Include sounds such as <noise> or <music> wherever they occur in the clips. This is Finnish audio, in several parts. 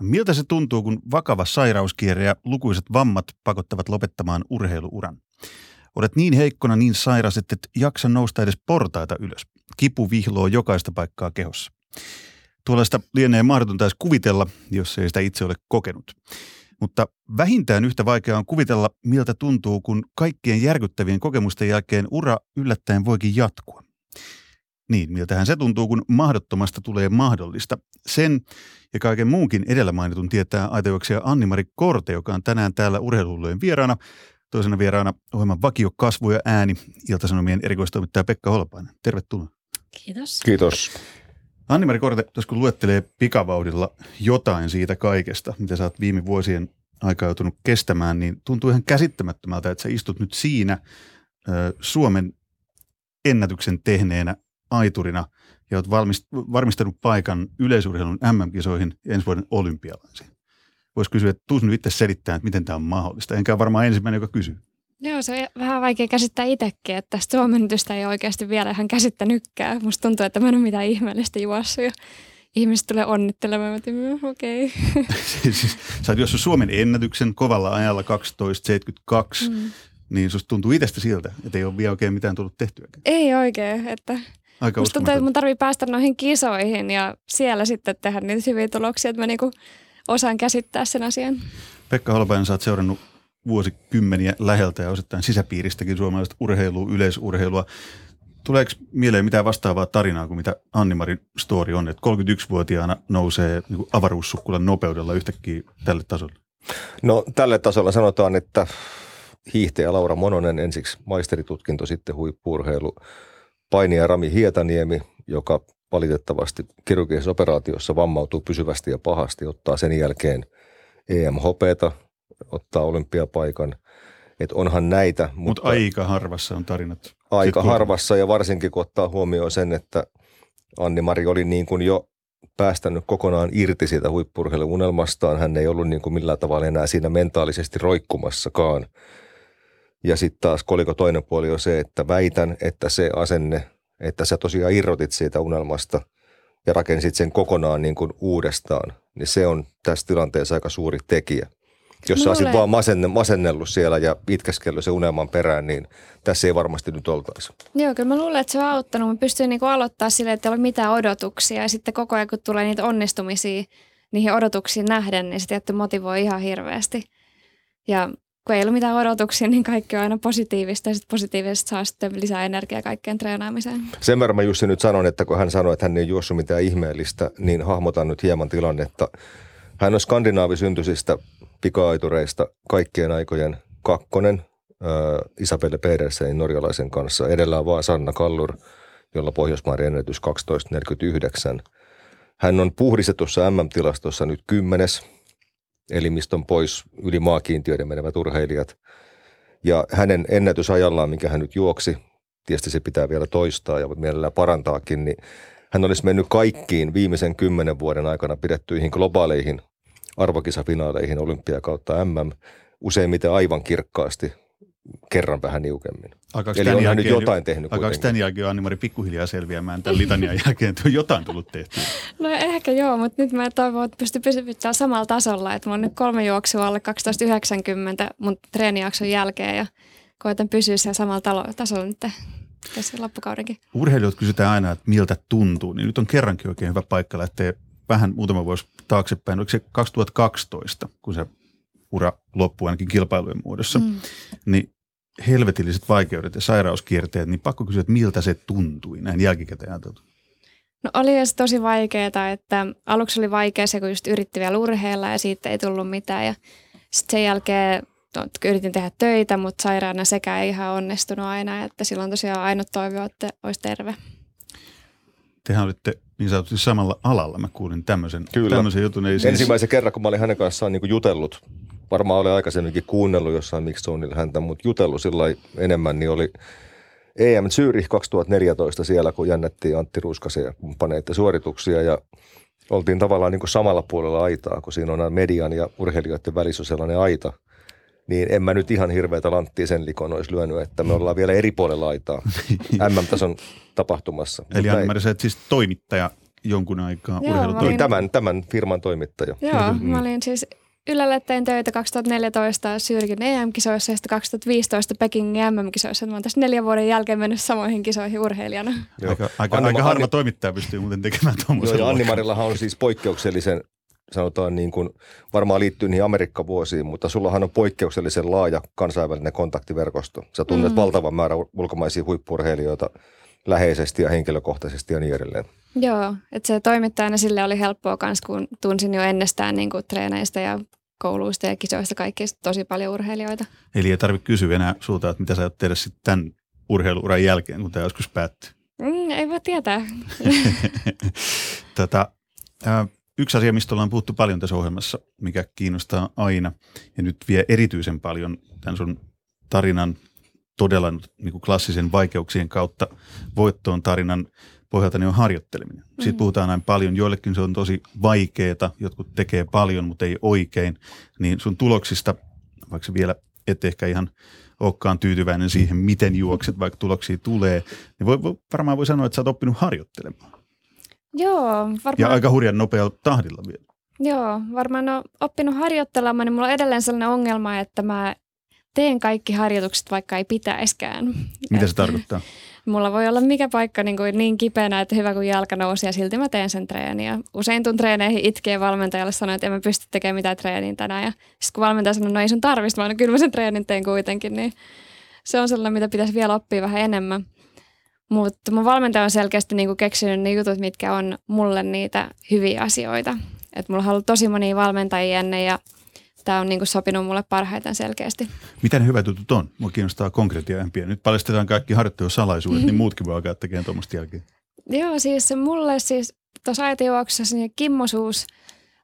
Miltä se tuntuu, kun vakava sairauskierre ja lukuiset vammat pakottavat lopettamaan urheiluuran? Olet niin heikkona, niin sairas, että et jaksa nousta edes portaita ylös. Kipu vihloo jokaista paikkaa kehossa. Tuollaista lienee mahdotonta edes kuvitella, jos ei sitä itse ole kokenut. Mutta vähintään yhtä vaikeaa on kuvitella, miltä tuntuu, kun kaikkien järkyttävien kokemusten jälkeen ura yllättäen voikin jatkua. Niin, miltähän se tuntuu, kun mahdottomasta tulee mahdollista. Sen ja kaiken muunkin edellä mainitun tietää aitojuoksija Anni-Mari Korte, joka on tänään täällä urheilullujen vieraana. Toisena vieraana ohjelman vakio kasvu ja ääni, Iltasanomien erikoistoimittaja Pekka Holpainen. Tervetuloa. Kiitos. Kiitos. Anni-Mari Korte, jos kun luettelee pikavauhdilla jotain siitä kaikesta, mitä sä oot viime vuosien aikaa joutunut kestämään, niin tuntuu ihan käsittämättömältä, että sä istut nyt siinä Suomen ennätyksen tehneenä aiturina ja olet valmist, varmistanut paikan yleisurheilun MM-kisoihin ja ensi vuoden olympialaisiin. Voisi kysyä, että tuus nyt itse selittämään, että miten tämä on mahdollista. Enkä varmaan ensimmäinen, joka kysyy. Joo, se on vähän vaikea käsittää itsekin, että tästä ei oikeasti vielä ihan käsittänytkään. Musta tuntuu, että mä en ole mitään ihmeellistä juossut ja ihmiset tulee onnittelemaan, että okei. Okay. <laughs> <laughs> siis, sä oot juossut Suomen ennätyksen kovalla ajalla 12.72, mm. niin susta tuntuu itsestä siltä, että ei ole vielä oikein mitään tullut tehtyä. Ei oikein, että Aika Musta tuntuu, että mun tarvii päästä noihin kisoihin ja siellä sitten tehdä niitä hyviä tuloksia, että mä niinku osaan käsittää sen asian. Pekka Holpainen, sä oot seurannut vuosikymmeniä läheltä ja osittain sisäpiiristäkin suomalaista urheilua, yleisurheilua. Tuleeko mieleen mitään vastaavaa tarinaa kuin mitä Annimarin story on, että 31-vuotiaana nousee niin avaruussukkulan nopeudella yhtäkkiä tälle tasolle? No tälle tasolla sanotaan, että hiihtäjä Laura Mononen ensiksi maisteritutkinto, sitten huippurheilu, painija Rami Hietaniemi, joka valitettavasti kirurgisessa operaatiossa vammautuu pysyvästi ja pahasti, ottaa sen jälkeen EMHPta, ottaa olympiapaikan. Että onhan näitä. Mut mutta aika harvassa on tarinat. Aika harvassa ja varsinkin kun ottaa huomioon sen, että Anni-Mari oli niin kuin jo päästänyt kokonaan irti siitä huippurheiluunelmastaan. Hän ei ollut niin kuin millään tavalla enää siinä mentaalisesti roikkumassakaan. Ja sitten taas koliko toinen puoli on se, että väitän, että se asenne, että sä tosiaan irrotit siitä unelmasta ja rakensit sen kokonaan niin kuin uudestaan, niin se on tässä tilanteessa aika suuri tekijä. Jos sä olisit vaan masenne, masennellut siellä ja itkeskellyt se unelman perään, niin tässä ei varmasti nyt oltaisi. Joo, kyllä mä luulen, että se on auttanut. Mä pystyin niinku aloittaa silleen, että ei ole mitään odotuksia. Ja sitten koko ajan, kun tulee niitä onnistumisia niihin odotuksiin nähden, niin se tietty motivoi ihan hirveästi. Ja kun ei ollut mitään odotuksia, niin kaikki on aina positiivista ja sitten positiivisesti saa sitten lisää energiaa kaikkeen treenaamiseen. Sen verran mä Jussi nyt sanon, että kun hän sanoi, että hän ei juossut mitään ihmeellistä, niin hahmotan nyt hieman tilannetta. Hän on skandinaavisyntyisistä pika-aitureista kaikkien aikojen kakkonen äh, Isabelle Pedersenin norjalaisen kanssa. Edellä on vaan Sanna Kallur, jolla Pohjoismaiden ennätys 12.49. Hän on puhdistetussa MM-tilastossa nyt kymmenes, elimistön pois yli maakiintiöiden menevät urheilijat. Ja hänen ennätysajallaan, minkä hän nyt juoksi, tietysti se pitää vielä toistaa ja mielellään parantaakin, niin hän olisi mennyt kaikkiin viimeisen kymmenen vuoden aikana pidettyihin globaaleihin arvokisafinaaleihin olympia kautta MM useimmiten aivan kirkkaasti kerran vähän niukemmin. Alkaako Eli on nyt jotain tehnyt Alkaako tämän jälkeen Anni-Mari pikkuhiljaa selviämään tämän litanian jälkeen, että on jotain tullut tehtyä? No ehkä joo, mutta nyt mä toivon, että pystyn pysyvyttämään samalla tasolla. Että mä oon nyt kolme juoksua alle 12.90 mun treenijakson jälkeen ja koitan pysyä siellä samalla tasolla nyt tässä loppukaudenkin. Urheilijat kysytään aina, että miltä tuntuu, niin nyt on kerrankin oikein hyvä paikka lähteä vähän muutama vuosi taaksepäin, oliko se 2012, kun se ura loppui ainakin kilpailujen muodossa, mm. niin helvetilliset vaikeudet ja sairauskierteet, niin pakko kysyä, että miltä se tuntui näin jälkikäteen ajateltu? No oli se tosi vaikeaa, että aluksi oli vaikea se, kun just yritti vielä urheilla ja siitä ei tullut mitään ja sitten sen jälkeen no, yritin tehdä töitä, mutta sairaana sekä ei ihan onnistunut aina, että silloin tosiaan ainut toivo, että olisi terve. Tehän olitte niin sanotusti samalla alalla. Mä kuulin tämmöisen, Kyllä. tämmöisen jutun. Ei siis... Ensimmäisen kerran, kun mä olin hänen kanssaan niin jutellut, varmaan oli aikaisemminkin kuunnellut jossain Mixonilla häntä, mutta jutellut sillä enemmän, niin oli EM Zürich 2014 siellä, kun jännettiin Antti Ruuskasen ja kumppaneiden suorituksia ja oltiin tavallaan niin kuin samalla puolella aitaa, kun siinä on median ja urheilijoiden välissä sellainen aita – niin en mä nyt ihan hirveätä lanttia sen likon olisi lyönyt, että me ollaan vielä eri puolella aitaa <laughs> MM-tason tapahtumassa. Eli Anna siis toimittaja jonkun aikaa Joo, urheilutoimittaja. olin- Tämän, tämän firman toimittaja. Joo, Mm. mä olin siis Ylelle tein töitä 2014 Syrkin EM-kisoissa ja sitten 2015 Pekingin MM-kisoissa. Mä oon tässä neljän vuoden jälkeen mennyt samoihin kisoihin urheilijana. Joo. Aika, aika, Anna- aika harva Anni- toimittaja pystyy muuten tekemään Joo, tuommoisen ja Anni-Marillahan on siis poikkeuksellisen, sanotaan niin kuin, varmaan liittyy niihin Amerikka-vuosiin, mutta sullahan on poikkeuksellisen laaja kansainvälinen kontaktiverkosto. Sä tunnet Mm. valtavan määrän ulkomaisia huippurheilijoita läheisesti ja henkilökohtaisesti ja niin edelleen. Joo, että se toimittajana sille oli helppoa kans, kun tunsin jo ennestään niin kuin treeneistä ja kouluista ja kisoista kaikki tosi paljon urheilijoita. Eli ei tarvitse kysyä enää sulta, että mitä sä aiot tehdä sitten tämän urheiluuran jälkeen, kun tämä joskus päättyy. Mm, ei voi tietää. <laughs> Tätä, ää, yksi asia, mistä ollaan puhuttu paljon tässä ohjelmassa, mikä kiinnostaa aina ja nyt vie erityisen paljon tämän sun tarinan todella niin kuin klassisen vaikeuksien kautta voittoon tarinan pohjalta niin on harjoitteleminen. Siitä Mm. puhutaan näin paljon. Joillekin se on tosi vaikeeta, jotkut tekee paljon, mutta ei oikein. Niin sun tuloksista, vaikka sä vielä et ehkä ihan olekaan tyytyväinen siihen, miten juokset, vaikka tuloksia tulee, niin voi, voi, varmaan voi sanoa, että sä oot oppinut harjoittelemaan. Joo, Ja varmaan, aika hurjan nopealla tahdilla vielä. joo, varmaan on oppinut harjoittelemaan, niin mulla on edelleen sellainen ongelma, että mä teen kaikki harjoitukset, vaikka ei pitäiskään. Mitä se tarkoittaa? Mulla voi olla mikä paikka niin, kuin niin kipeänä, että hyvä kun jalka nousi ja silti mä teen sen treeniä. Usein tuun treeneihin itkee valmentajalle sanoa, että en mä pysty tekemään mitään treeniä tänään. Ja sitten kun valmentaja sanoo, no ei sun tarvista, vaan no kyllä mä sen treenin teen kuitenkin, niin se on sellainen, mitä pitäisi vielä oppia vähän enemmän. Mutta mun valmentaja on selkeästi niin kuin keksinyt ne jutut, mitkä on mulle niitä hyviä asioita. Et mulla on ollut tosi monia valmentajia ennen ja tämä on niin kuin sopinut mulle parhaiten selkeästi. Mitä ne hyvät jutut on? Mua kiinnostaa konkreettiampia. Nyt paljastetaan kaikki harjoittelusalaisuudet, niin <laughs> muutkin voi alkaa tekemään tuommoista jälkeen. Joo, siis se mulle siis tuossa aitajuoksussa niin kimmosuus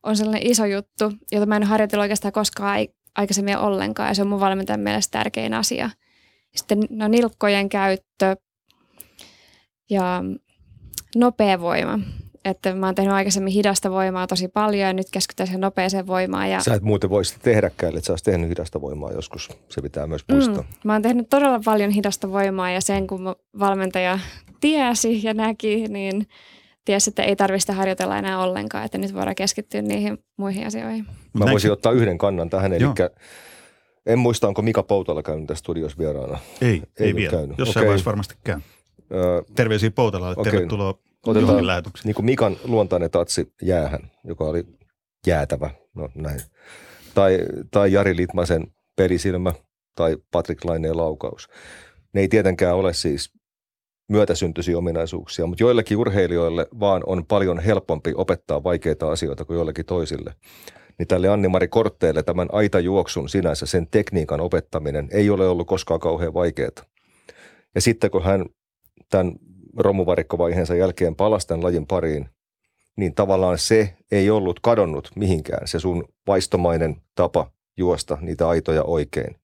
on sellainen iso juttu, jota mä en harjoitellut oikeastaan koskaan ai- aikaisemmin ollenkaan ja se on mun valmentajan mielestä tärkein asia. Sitten no, nilkkojen käyttö ja nopea voima. Että mä oon tehnyt aikaisemmin hidasta voimaa tosi paljon ja nyt keskitytään siihen nopeeseen voimaan. Ja, Sä et muuten voi sitä tehdäkään, että sä olisit tehnyt hidasta voimaa joskus. Se pitää myös muistaa. Mm, mä oon tehnyt todella paljon hidasta voimaa ja sen kun valmentaja tiesi ja näki, niin tiesi, että ei tarvitse harjoitella enää ollenkaan, että nyt voidaan keskittyä niihin muihin asioihin. Mä voisin ottaa yhden kannan tähän, eli Joo. en muista, onko Mika Poutala käynyt tässä studiossa vieraana. Ei, ei, Ei vielä. käynyt. Jossain Okei. vaiheessa varmasti käy. Terveisiä Poutalalle. Okei. Tervetuloa Otetaan- niin kuin Mikan luontainen tatsi jäähän, joka oli jäätävä, no näin. Tai, tai Jari Litmasen pelisilmä tai Patrick Laineen laukaus. Ne ei tietenkään ole siis myötäsyntyisiä ominaisuuksia, mutta joillekin urheilijoille vaan on paljon helpompi opettaa vaikeita asioita kuin joillekin toisille. Niin tälle Anni-Mari Kortteelle tämän aitajuoksun sinänsä, sen tekniikan opettaminen ei ole ollut koskaan kauhean vaikeaa. Ja sitten kun hän tämän romuvarikkovaiheensa jälkeen palasi tämän lajin pariin, niin tavallaan se ei ollut kadonnut mihinkään, se sun vaistomainen tapa juosta niitä aitoja oikein.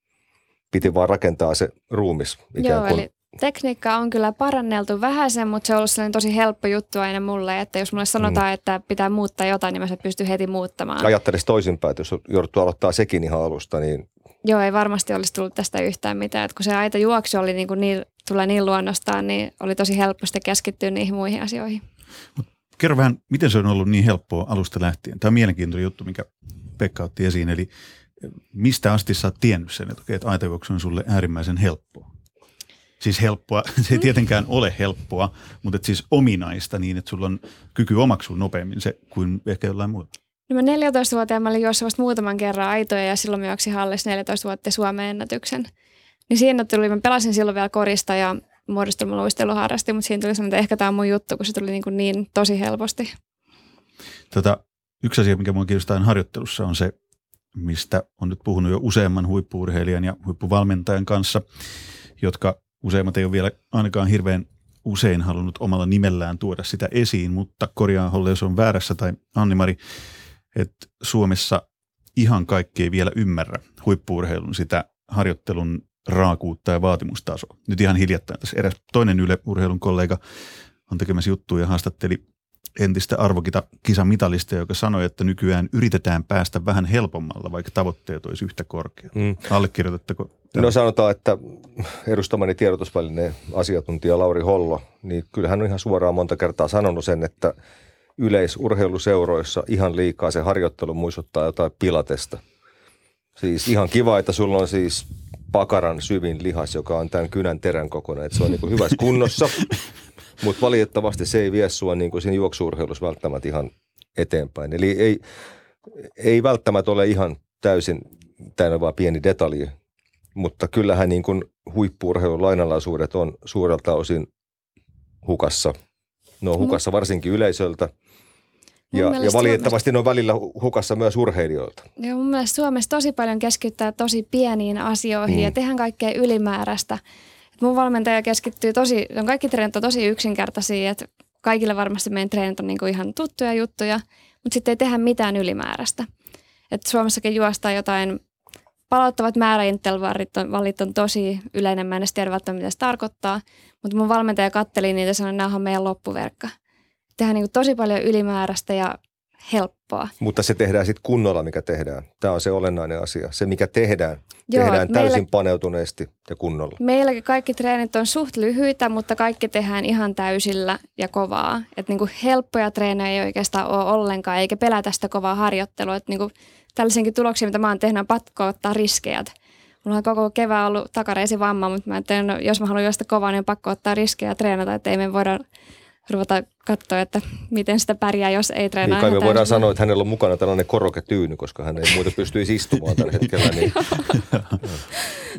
Piti vaan rakentaa se ruumis ikään Joo, kuin. eli tekniikka on kyllä paranneltu vähäsen, mutta se on ollut sellainen tosi helppo juttu aina mulle, että jos mulle sanotaan, Mm. että pitää muuttaa jotain, niin mä se pystyn heti muuttamaan. Ajattelisi toisinpäin, että jos jouduttu aloittaa sekin ihan alusta, niin Joo, ei varmasti olisi tullut tästä yhtään mitään. Että kun se aita juoksu oli niin kuin niin, tulee niin luonnostaan, niin oli tosi helppo sitten keskittyä niihin muihin asioihin. Kerro vähän, miten se on ollut niin helppoa alusta lähtien. Tämä on mielenkiintoinen juttu, mikä Pekka otti esiin. Eli mistä asti sä oot tiennyt sen, että, okei, että aitajuoksu on sulle äärimmäisen helppoa? Siis helppoa, <laughs> se ei tietenkään ole helppoa, mutta et siis ominaista niin, että sulla on kyky omaksua nopeammin se kuin ehkä jollain muulla. No mä 14-vuotiaana mä olin juossut vasta muutaman kerran aitoja ja silloin mä juoksin hallissa 14 vuotta Suomen ennätyksen. Niin siinä tuli, mä pelasin silloin vielä korista ja muodostelmaluistelu harrasti, mutta siinä tuli sellainen, että ehkä tämä on mun juttu, kun se tuli niin, kuin niin tosi helposti. Tota, yksi asia, mikä minua kiinnostaa harjoittelussa on se, mistä on nyt puhunut jo useamman huippuurheilijan ja huippuvalmentajan kanssa, jotka useimmat ei ole vielä ainakaan hirveän usein halunnut omalla nimellään tuoda sitä esiin, mutta korjaa Holle, jos on väärässä tai Anni-Mari, että Suomessa ihan kaikki ei vielä ymmärrä huippuurheilun sitä harjoittelun raakuutta ja vaatimustasoa. Nyt ihan hiljattain tässä eräs toinen Yle Urheilun kollega on tekemässä juttuja ja haastatteli entistä arvokita kisamitalista, joka sanoi, että nykyään yritetään päästä vähän helpommalla, vaikka tavoitteet olisi yhtä korkeat. mm. Allekirjoitatteko? No sanotaan, että edustamani tiedotusvälineen asiantuntija Lauri Hollo, niin kyllä hän on ihan suoraan monta kertaa sanonut sen, että yleisurheiluseuroissa ihan liikaa se harjoittelu muistuttaa jotain pilatesta. Siis ihan kiva, että sulla on siis pakaran syvin lihas, joka on tämän kynän terän kokoinen, että se on niin kuin hyvässä kunnossa. <laughs> Mutta valitettavasti se ei vie sua niin kuin siinä juoksuurheilussa välttämättä ihan eteenpäin. Eli ei, ei välttämättä ole ihan täysin, tämä vaan pieni detalji, mutta kyllähän niin kuin huippuurheilun lainalaisuudet on suurelta osin hukassa. Ne on hukassa varsinkin yleisöltä – ja, ja valitettavasti Suomessa... ne on välillä hukassa myös urheilijoilta. Joo, mun mielestä Suomessa tosi paljon keskittää tosi pieniin asioihin mm. ja tehdään kaikkea ylimääräistä. Et mun valmentaja keskittyy tosi, on kaikki treenit on tosi yksinkertaisia, että kaikille varmasti meidän treenit on niinku ihan tuttuja juttuja, mutta sitten ei tehdä mitään ylimääräistä. Et Suomessakin juostaan jotain palauttavat määräintervallit on, on tosi yleinen, mä en edes tiedä mitä se tarkoittaa, mutta mun valmentaja katteli niitä ja sanoi, että nämä on meidän loppuverkka tehdään niin tosi paljon ylimääräistä ja helppoa. Mutta se tehdään sitten kunnolla, mikä tehdään. Tämä on se olennainen asia. Se, mikä tehdään, Joo, tehdään täysin meillä, paneutuneesti ja kunnolla. Meilläkin kaikki treenit on suht lyhyitä, mutta kaikki tehdään ihan täysillä ja kovaa. Että niin helppoja treenejä ei oikeastaan ole ollenkaan, eikä pelätä sitä kovaa harjoittelua. Että niin tällaisenkin tuloksia, mitä mä oon tehnyt, on pakko ottaa riskejä. Mulla on koko kevää ollut takareisi vamma, mutta mä teen, no, jos mä haluan juosta kovaa, niin on pakko ottaa riskejä ja treenata, että ei me voida ruveta katsoa, että miten sitä pärjää, jos ei treenaa. Niin kai me voidaan sanoa, että hänellä on mukana tällainen koroketyyny, koska hän ei muuta pystyisi istumaan tällä hetkellä. Niin.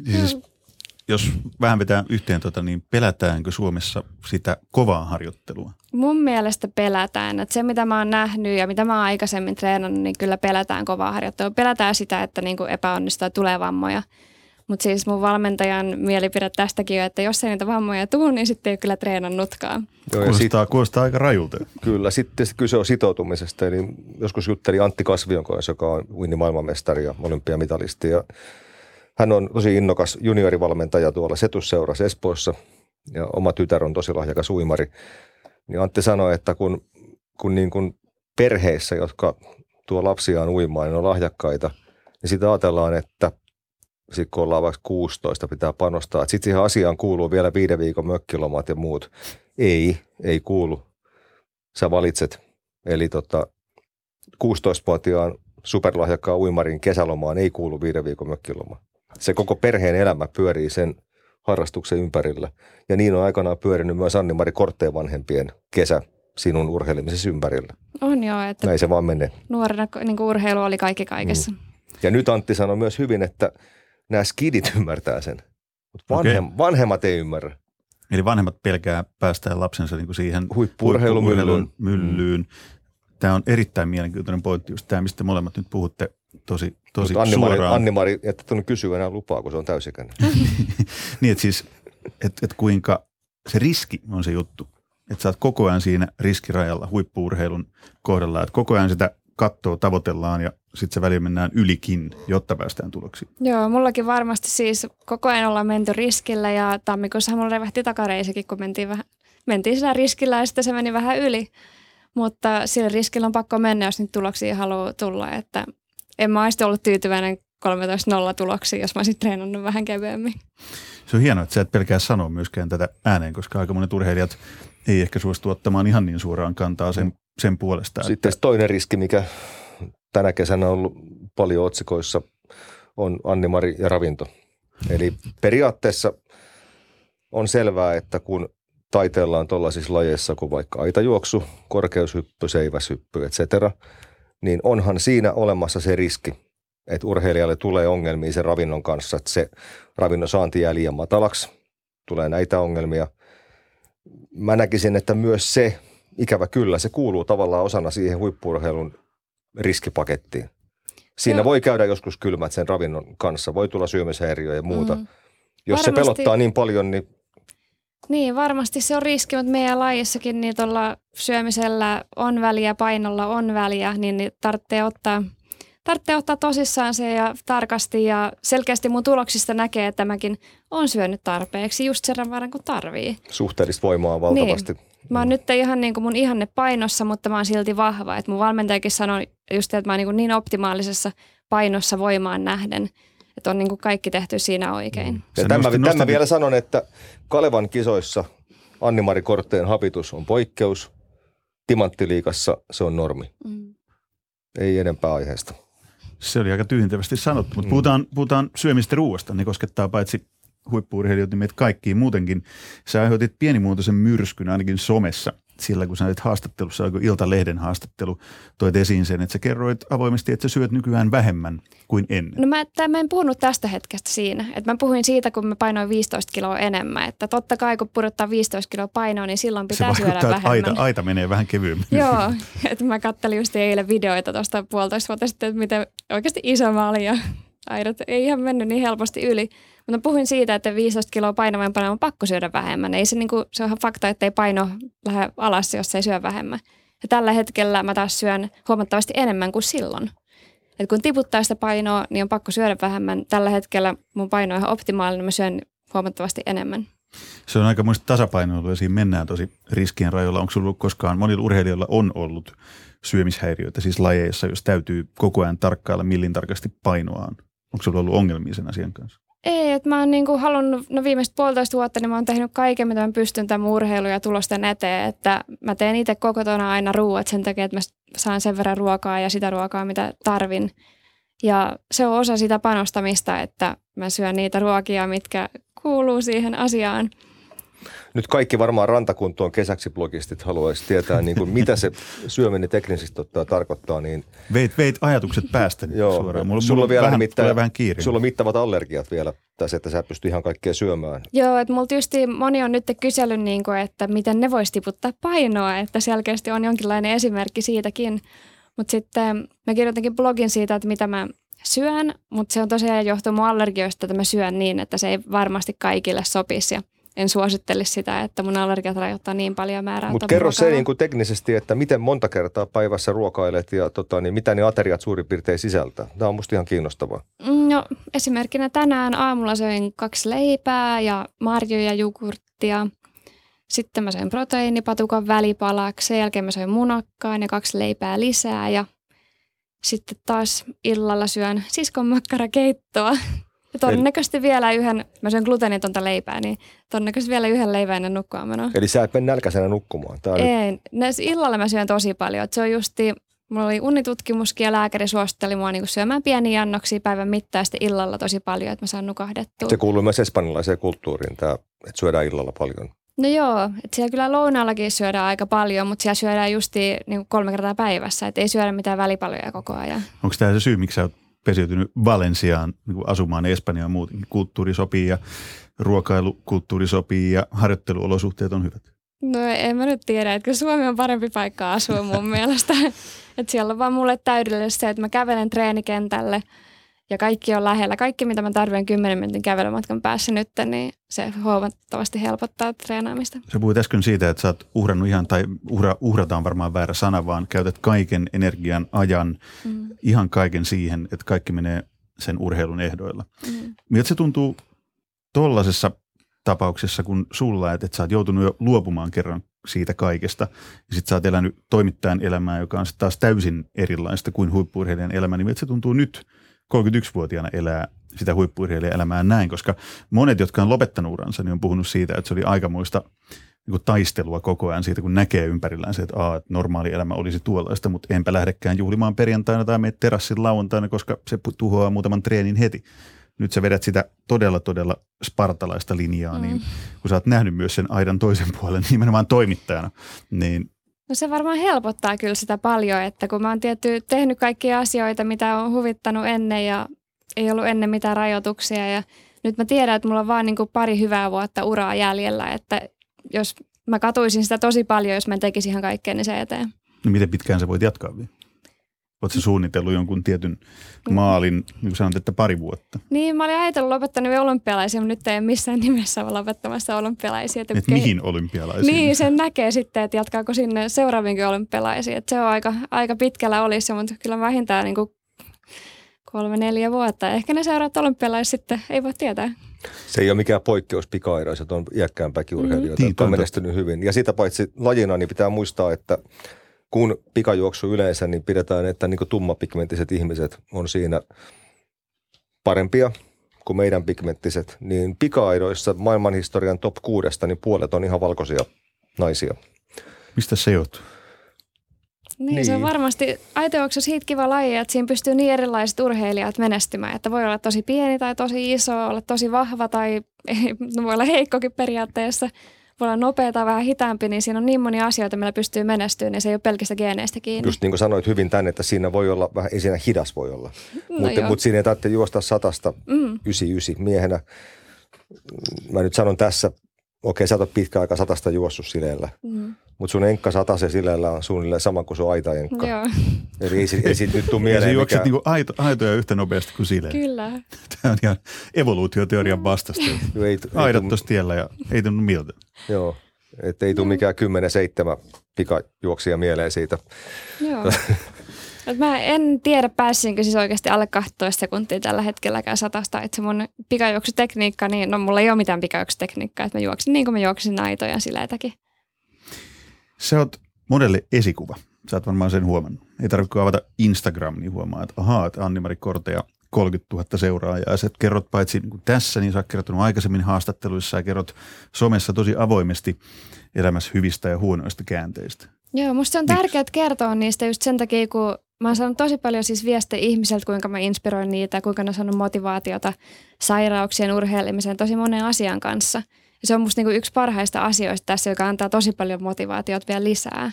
<laughs> siis, jos vähän vetää yhteen, tota, niin pelätäänkö Suomessa sitä kovaa harjoittelua? Mun mielestä pelätään. Että se, mitä mä oon nähnyt ja mitä mä oon aikaisemmin treenannut, niin kyllä pelätään kovaa harjoittelua. Pelätään sitä, että niin kuin epäonnistuu tulee vammoja. Mutta siis mun valmentajan mielipide tästäkin on, että jos ei niitä vammoja tule, niin sitten ei kyllä treenannutkaan. Joo, kuulostaa, sit, kuulostaa aika rajulta. Kyllä, sitten kyse on sitoutumisesta. Eli joskus jutteli Antti Kasvion kanssa, joka on Winnin maailmanmestari ja olympiamitalisti. Ja hän on tosi innokas juniorivalmentaja tuolla Setusseurassa Espoossa ja oma tytär on tosi lahjakas uimari. Niin Antti sanoi, että kun, kun niin kuin perheissä, jotka tuo lapsiaan uimaan, niin on lahjakkaita, niin sitä ajatellaan, että – sitten kun ollaan vaikka 16, pitää panostaa. Sitten siihen asiaan kuuluu vielä viiden viikon mökkilomat ja muut. Ei, ei kuulu. Sä valitset. Eli tota, 16-vuotiaan superlahjakkaan uimarin kesälomaan ei kuulu viiden viikon mökkiloma. Se koko perheen elämä pyörii sen harrastuksen ympärillä. Ja niin on aikanaan pyörinyt myös Anni-Mari Kortteen vanhempien kesä sinun urheilemisesi ympärillä. On joo. Että Näin se vaan menee. Nuorena niin urheilu oli kaikki kaikessa. Mm. Ja nyt Antti sanoi myös hyvin, että – nämä skidit <laughs> ymmärtää sen, mutta vanhem, okay. vanhemmat ei ymmärrä. Eli vanhemmat pelkää päästään lapsensa niin kuin siihen huippuurheilumyllyyn. Myllyyn. Mm. Tämä on erittäin mielenkiintoinen pointti, just tämä, mistä molemmat nyt puhutte tosi, tosi Anni-Mari, suoraan. Anni-Mari, että tunnu kysyä enää lupaa, kun se on täysikäinen. <laughs> niin, että siis, että et kuinka se riski on se juttu. Että sä oot koko ajan siinä riskirajalla huippuurheilun kohdalla, että koko ajan sitä kattoa tavoitellaan ja sitten se väliin mennään ylikin, jotta päästään tuloksiin. Joo, mullakin varmasti siis koko ajan ollaan menty riskillä ja tammikuussa mulla revähti takareisikin, kun mentiin, vähän, mentiin sillä riskillä ja sitten se meni vähän yli. Mutta sillä riskillä on pakko mennä, jos nyt tuloksia haluaa tulla. Että en mä olisi ollut tyytyväinen 13-0 tuloksiin, jos mä olisin treenannut vähän kevyemmin. Se on hienoa, että sä et pelkää sanoa myöskään tätä ääneen, koska aika monet urheilijat ei ehkä suostu ottamaan ihan niin suoraan kantaa sen, sen puolesta. Sitten että... toinen riski, mikä tänä kesänä ollut paljon otsikoissa, on Anni-Mari ja ravinto. Eli periaatteessa on selvää, että kun taiteellaan tuollaisissa lajeissa kuin vaikka aitajuoksu, korkeushyppy, seiväshyppy, etc., niin onhan siinä olemassa se riski, että urheilijalle tulee ongelmia sen ravinnon kanssa, että se ravinnon saanti jää liian matalaksi, tulee näitä ongelmia. Mä näkisin, että myös se, ikävä kyllä, se kuuluu tavallaan osana siihen huippurheilun riskipakettiin. Siinä Joo. voi käydä joskus kylmät sen ravinnon kanssa, voi tulla syömishäiriö ja muuta. Mm. Jos varmasti, se pelottaa niin paljon, niin... Niin, varmasti se on riski, mutta meidän lajissakin niin tuolla syömisellä on väliä, painolla on väliä, niin, niin tarvitsee ottaa, tarvitsee ottaa tosissaan se ja tarkasti ja selkeästi mun tuloksista näkee, että mäkin on syönyt tarpeeksi just sen verran kuin tarvii. Suhteellista voimaa valtavasti. Niin. Mä oon nyt ihan niin kuin mun ihanne painossa, mutta mä oon silti vahva. Et mun valmentajakin sanoi just, että mä oon niin, niin optimaalisessa painossa voimaan nähden, että on niin kuin kaikki tehty siinä oikein. Mm. Ja tämä, nosti, tämä vielä sanon, että Kalevan kisoissa Anni-Mari Kortteen hapitus on poikkeus. timanttiliikassa se on normi. Mm. Ei enempää aiheesta. Se oli aika tyhjentävästi sanottu, mutta Mm. puhutaan, puhutaan syömistä ruoasta. Ne koskettaa paitsi huippuurheilijoita, niin meitä kaikkiin muutenkin. Sä aiheutit pienimuotoisen myrskyn ainakin somessa sillä, kun sä olit haastattelussa, oliko Ilta-lehden haastattelu, toit esiin sen, että sä kerroit avoimesti, että sä syöt nykyään vähemmän kuin ennen. No mä, tää, mä en puhunut tästä hetkestä siinä. Et mä puhuin siitä, kun mä painoin 15 kiloa enemmän. Että totta kai kun pudottaa 15 kiloa painoa, niin silloin pitää se syödä vähemmän. aita, aita menee vähän kevyemmin. <laughs> Joo, että mä kattelin just eilen videoita tuosta puolitoista vuotta sitten, että miten oikeasti iso mä olin ja aidat ei ihan mennyt niin helposti yli. Mutta puhuin siitä, että 15 kiloa painavampana on pakko syödä vähemmän. Ei se, niinku, se on ihan fakta, että ei paino lähde alas, jos ei syö vähemmän. Ja tällä hetkellä mä taas syön huomattavasti enemmän kuin silloin. Et kun tiputtaa sitä painoa, niin on pakko syödä vähemmän. Tällä hetkellä mun paino on ihan optimaalinen, mä syön huomattavasti enemmän. Se on aika muista tasapainoilua ja siinä mennään tosi riskien rajoilla. Onko sulla ollut koskaan, monilla urheilijoilla on ollut syömishäiriöitä, siis lajeissa, jos täytyy koko ajan tarkkailla millin tarkasti painoaan. Onko sulla ollut ongelmia sen asian kanssa? Ei, että mä oon niinku halunnut, no viimeiset puolitoista vuotta, niin mä oon tehnyt kaiken, mitä mä pystyn tämän urheilun ja tulosten eteen, että mä teen itse kotona aina ruuat sen takia, että mä saan sen verran ruokaa ja sitä ruokaa, mitä tarvin. Ja se on osa sitä panostamista, että mä syön niitä ruokia, mitkä kuuluu siihen asiaan. Nyt kaikki varmaan rantakuntoon kesäksi blogistit haluaisi tietää, niin kuin, mitä se syöminen teknisesti ottaa tarkoittaa. Niin, Veit, veit ajatukset päästä nyt joo, suoraan. Mulla, sulla mulla on vielä vähän, vähän kiire. sulla on mittavat allergiat vielä tässä, että sä et pysty ihan kaikkea syömään. Joo, että multa just moni on nyt kysellyt, niin kuin, että miten ne vois tiputtaa painoa, että selkeästi on jonkinlainen esimerkki siitäkin. Mutta sitten mä kirjoitinkin blogin siitä, että mitä mä syön, mutta se on tosiaan johtuu mun allergioista, että mä syön niin, että se ei varmasti kaikille sopisi ja en suosittelisi sitä, että mun allergiat rajoittaa niin paljon määrää. Mutta tuota kerro se ruokaa. niin kuin teknisesti, että miten monta kertaa päivässä ruokailet ja tota, niin mitä ne ateriat suurin piirtein sisältää. Tämä on musta ihan kiinnostavaa. Mm, No esimerkkinä tänään aamulla söin kaksi leipää ja marjoja ja jogurttia. Sitten mä söin proteiinipatukan välipalaksi, sen jälkeen mä söin munakkaan ja kaksi leipää lisää ja sitten taas illalla syön siskon makkarakeittoa. <laughs> Ja todennäköisesti vielä yhden, mä syön gluteenitonta leipää, niin todennäköisesti vielä yhden leivän ennen nukkumaan menoa. Eli sä et mene nälkäisenä nukkumaan. Nyt, Ei, näissä illalla mä syön tosi paljon. Et se on justi, mulla oli unitutkimuskin ja lääkäri suositteli mua niinku syömään pieniä annoksia päivän mittaan ja sitten illalla tosi paljon, että mä saan nukahdettua. se kuuluu myös espanjalaiseen kulttuuriin, tämä, että syödään illalla paljon. No joo, että siellä kyllä lounaallakin syödään aika paljon, mutta siellä syödään justi niinku kolme kertaa päivässä, että ei syödä mitään välipaloja koko ajan. Onko tämä se syy, miksi sä oot pesiytynyt Valensiaan niin asumaan Espanjaan muutenkin? Kulttuuri sopii ja ruokailukulttuuri sopii ja harjoitteluolosuhteet on hyvät. No en mä nyt tiedä, että Suomi on parempi paikka asua mun <laughs> mielestä. Että siellä on vaan mulle täydellistä se, että mä kävelen treenikentälle ja kaikki on lähellä. Kaikki, mitä mä tarvitsen 10 minuutin kävelymatkan päässä nyt, niin se huomattavasti helpottaa treenaamista. Sä puhuit äsken siitä, että sä oot uhrannut ihan, tai uhra, uhrataan varmaan väärä sana, vaan käytät kaiken energian, ajan, Mm. ihan kaiken siihen, että kaikki menee sen urheilun ehdoilla. Mm. Miltä se tuntuu tollaisessa tapauksessa kun sulla, että, että sä oot joutunut jo luopumaan kerran siitä kaikesta, ja sit sä oot elänyt toimittajan elämää, joka on taas täysin erilaista kuin huippuurheilijan elämä, niin miltä se tuntuu nyt 31-vuotiaana elää sitä huippuurheilijan elämää näin, koska monet, jotka on lopettanut uransa, niin on puhunut siitä, että se oli aikamoista niin taistelua koko ajan siitä, kun näkee ympärillään se, että, aa, että normaali elämä olisi tuollaista, mutta enpä lähdekään juhlimaan perjantaina tai mene terassin lauantaina, koska se tuhoaa muutaman treenin heti. Nyt sä vedät sitä todella, todella spartalaista linjaa, mm. niin kun sä oot nähnyt myös sen aidan toisen puolen nimenomaan toimittajana, niin No se varmaan helpottaa kyllä sitä paljon, että kun mä oon tietty tehnyt kaikkia asioita, mitä on huvittanut ennen ja ei ollut ennen mitään rajoituksia ja nyt mä tiedän, että mulla on vaan niin kuin pari hyvää vuotta uraa jäljellä, että jos mä katuisin sitä tosi paljon, jos mä en tekisi ihan kaikkea niin se eteen. no miten pitkään sä voit jatkaa vielä? Oletko suunnitellut jonkun tietyn maalin, niin kuin sanot, että pari vuotta? Niin, mä olin ajatellut lopettanut jo olympialaisia, mutta nyt ei missään nimessä ole lopettamassa olympialaisia. Että Että mihin olympialaisiin? Niin, sen näkee sitten, että jatkaako sinne seuraaviinkin olympialaisiin. Että se on aika, aika pitkällä olisi, mutta kyllä vähintään niin kuin kolme, neljä vuotta. Ehkä ne seuraavat olympialaiset sitten, ei voi tietää. Se ei ole mikään poikkeus pika-airaiset, on iäkkäämpäkin urheilijoita, Niin, jotka on totta. menestynyt hyvin. Ja sitä paitsi lajina, niin pitää muistaa, että kun pikajuoksu yleensä, niin pidetään, että niin tummapigmenttiset ihmiset on siinä parempia kuin meidän pigmenttiset. Niin pika-aidoissa maailmanhistorian top kuudesta, niin puolet on ihan valkoisia naisia. Mistä se johtuu? Niin, niin, se on niin. varmasti aitojuoksu siitä kiva laji, että siinä pystyy niin erilaiset urheilijat menestymään, että voi olla tosi pieni tai tosi iso, olla tosi vahva tai no <laughs> voi olla heikkokin periaatteessa, voi olla nopea tai vähän hitaampi, niin siinä on niin monia asioita, millä pystyy menestymään, niin se ei ole pelkistä geeneistä kiinni. Just niin kuin sanoit hyvin tänne, että siinä voi olla vähän, ei siinä hidas voi olla, no mutta, mutta siinä ei tarvitse juosta satasta mm. 99 miehenä. Mä nyt sanon tässä okei, sä oot pitkä aika satasta juossut sileellä, mm. Mutta sun enkka se sileellä on suunnilleen sama kuin sun aita-enkka. Joo. Eli ei, ei siitä nyt tule mieleen. Ei juokset niinku aito, aitoja yhtä nopeasti kuin sileellä. Kyllä. Tämä on ihan evoluutioteorian vastasta. <laughs> Aidat tuossa tiellä ja ei tunnu miltä. Joo, että ei tule mikään 10-7 pikajuoksia mieleen siitä. Joo. Mä en tiedä, pääsinkö siis oikeasti alle 12 sekuntia tällä hetkelläkään satasta. Että se mun pikajuoksutekniikka, niin no mulla ei ole mitään pikajuoksutekniikkaa. Että mä juoksin niin kuin mä juoksin aitoja sileitäkin. Sä oot modelle esikuva. Sä oot varmaan sen huomannut. Ei tarvitse avata Instagram, niin huomaa, että ahaa, että Anni-Mari Kortea 30 000 seuraajaa. Ja sä kerrot paitsi niin tässä, niin sä oot kertonut aikaisemmin haastatteluissa ja kerrot somessa tosi avoimesti elämässä hyvistä ja huonoista käänteistä. Joo, musta on tärkeää kertoa niistä just sen takia, kun Mä oon saanut tosi paljon siis viestejä ihmiseltä, kuinka mä inspiroin niitä, kuinka ne on saanut motivaatiota sairauksien, urheilemiseen, tosi monen asian kanssa. Se on musta niinku yksi parhaista asioista tässä, joka antaa tosi paljon motivaatiota vielä lisää.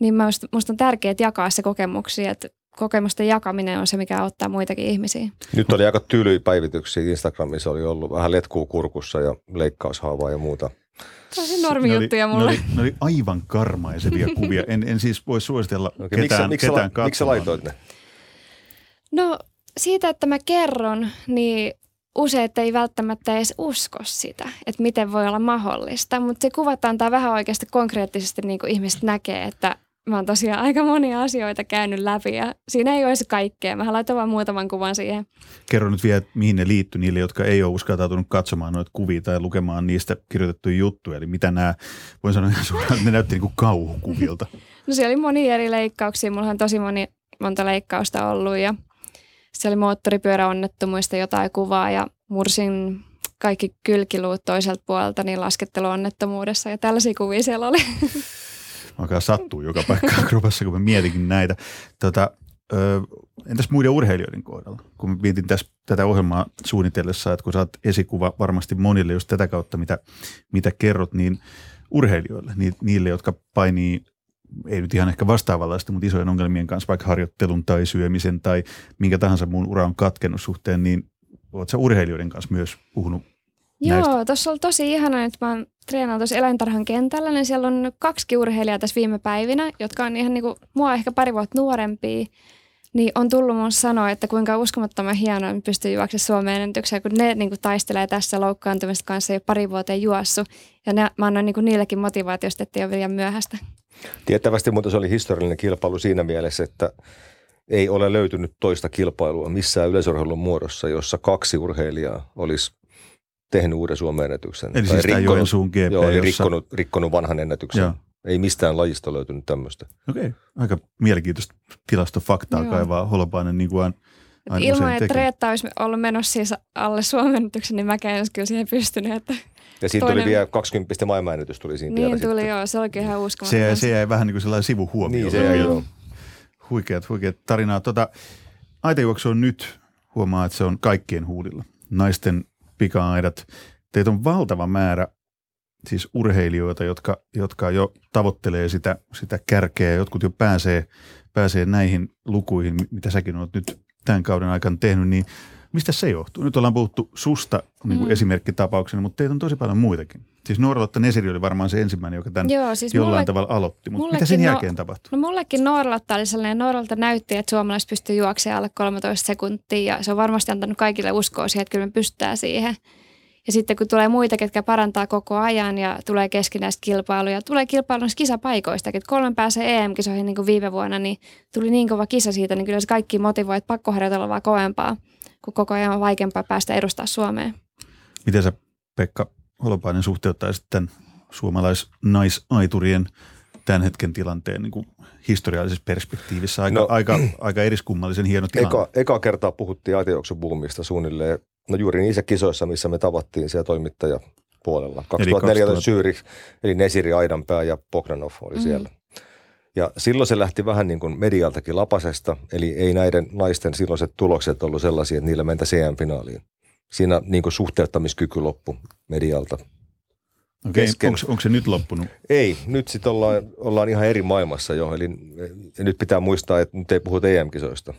Niin musta, musta on tärkeää jakaa se kokemuksia, että kokemusten jakaminen on se, mikä auttaa muitakin ihmisiä. Nyt oli aika tylyjä päivityksiä Instagramissa, oli ollut vähän letkuu kurkussa ja leikkaushaavaa ja muuta – Tosi normi juttuja mulle. Ne oli, ne oli aivan karmaisevia <laughs> kuvia. En, en siis voi suositella okay, ketään, miksi, ketään miksi, miksi sä laitoit ne? No siitä, että mä kerron, niin useat ei välttämättä edes usko sitä, että miten voi olla mahdollista. Mutta se kuvat antaa vähän oikeasti konkreettisesti, niin kuin ihmiset näkee, että mä oon tosiaan aika monia asioita käynyt läpi ja siinä ei olisi kaikkea. Mä laitan vain muutaman kuvan siihen. Kerro nyt vielä, mihin ne liittyy niille, jotka ei ole uskaltautunut katsomaan noita kuvia tai lukemaan niistä kirjoitettuja juttuja. Eli mitä nämä, voin sanoa ihan suoraan, että ne näytti niin kuin kauhukuvilta. <laughs> no siellä oli moni eri leikkauksia. Mulla on tosi moni, monta leikkausta ollut ja se oli moottoripyöräonnettomuista jotain kuvaa ja mursin kaikki kylkiluut toiselta puolelta niin lasketteluonnettomuudessa ja tällaisia kuvia siellä oli. alkaa sattuu joka paikka kropassa, kun mä mietinkin näitä. Tota, ö, entäs muiden urheilijoiden kohdalla? Kun mä mietin tässä tätä ohjelmaa suunnitellessa, että kun oot esikuva varmasti monille just tätä kautta, mitä, mitä kerrot, niin urheilijoille, niille, jotka painii ei nyt ihan ehkä vastaavanlaista, mutta isojen ongelmien kanssa, vaikka harjoittelun tai syömisen tai minkä tahansa muun ura on katkennut suhteen, niin oot sä urheilijoiden kanssa myös puhunut Joo, tuossa on tosi ihana, että mä oon treenannut tuossa eläintarhan kentällä, niin siellä on kaksi urheilijaa tässä viime päivinä, jotka on ihan niinku mua ehkä pari vuotta nuorempia, niin on tullut mun sanoa, että kuinka uskomattoman hienoa, että pystyy juoksemaan Suomeen ennätykseen, kun ne niin kuin, taistelee tässä loukkaantumista kanssa jo pari vuoteen juossut. Ja ne, mä annan niin kuin, niillekin motivaatiosta, että ei ole vielä myöhäistä. Tiettävästi mutta se oli historiallinen kilpailu siinä mielessä, että ei ole löytynyt toista kilpailua missään yleisurheilun muodossa, jossa kaksi urheilijaa olisi tehnyt uuden Suomen ennätyksen. Eli siis rikkonut, Joensuun GP, joo, eli jossa... rikkonut, rikkonut vanhan ennätyksen. Joo. Ei mistään lajista löytynyt tämmöistä. Okei, okay. aika mielenkiintoista tilastofaktaa Joo. kaivaa Holopainen niin kuin aina Ilman, että Reetta olisi ollut menossa siis alle Suomen ennätyksen, niin mäkään olisi kyllä siihen pystynyt. Että ja siitä toinen... tuli vielä 20 maailmanennätys tuli siinä Niin tuli sitten. joo, se olikin ihan uskomaton. Se, se jäi vähän niin kuin sellainen sivuhuomio. Niin se jäi, joo. Huikeat, huikeat tarinaa. Tota, aitajuoksu on nyt, huomaa, että se on kaikkien huulilla. Naisten pika-aidat. Teitä on valtava määrä siis urheilijoita, jotka, jotka jo tavoittelee sitä, sitä kärkeä. Jotkut jo pääsee, pääsee näihin lukuihin, mitä säkin olet nyt tämän kauden aikana tehnyt, niin mistä se johtuu? Nyt ollaan puhuttu susta niin kuin mm. esimerkkitapauksena, mutta teitä on tosi paljon muitakin. Siis Nooralotta Nesiri oli varmaan se ensimmäinen, joka tämän Joo, siis jollain mulle, tavalla aloitti, mutta mitä sen no, jälkeen tapahtui? No mullekin Nooralotta oli sellainen, Nooralotta näytti, että suomalaiset pystyy juoksemaan alle 13 sekuntia ja se on varmasti antanut kaikille uskoa siihen, että kyllä me pystytään siihen. Ja sitten kun tulee muita, ketkä parantaa koko ajan ja tulee keskinäistä kilpailuja, tulee kilpailun kisapaikoista, että kolmen pääsee EM-kisoihin niin kuin viime vuonna, niin tuli niin kova kisa siitä, niin kyllä se kaikki motivoi, että pakko harjoitella vaan kovempaa, kun koko ajan on vaikeampaa päästä edustaa Suomeen. Miten sä Pekka Holopainen suhteuttaisit tämän suomalais-naisaiturien tämän hetken tilanteen niin kuin historiallisessa perspektiivissä aika, no, aika, aika eriskummallisen hieno tilanne. Eka, eka kertaa puhuttiin aitioksubuumista suunnilleen No juuri niissä kisoissa, missä me tavattiin siellä toimittaja puolella. 2014 Zürich, eli Nesiri Aidanpää ja Bogdanov oli mm. siellä. Ja silloin se lähti vähän niin kuin medialtakin lapasesta, eli ei näiden naisten silloiset tulokset ollut sellaisia, että niillä mentä CM-finaaliin. Siinä niin kuin suhteuttamiskyky loppu medialta. Okei, onko, onko se nyt loppunut? Ei, nyt sitten ollaan, ollaan ihan eri maailmassa jo. Eli nyt pitää muistaa, että nyt ei puhuta EM-kisoista.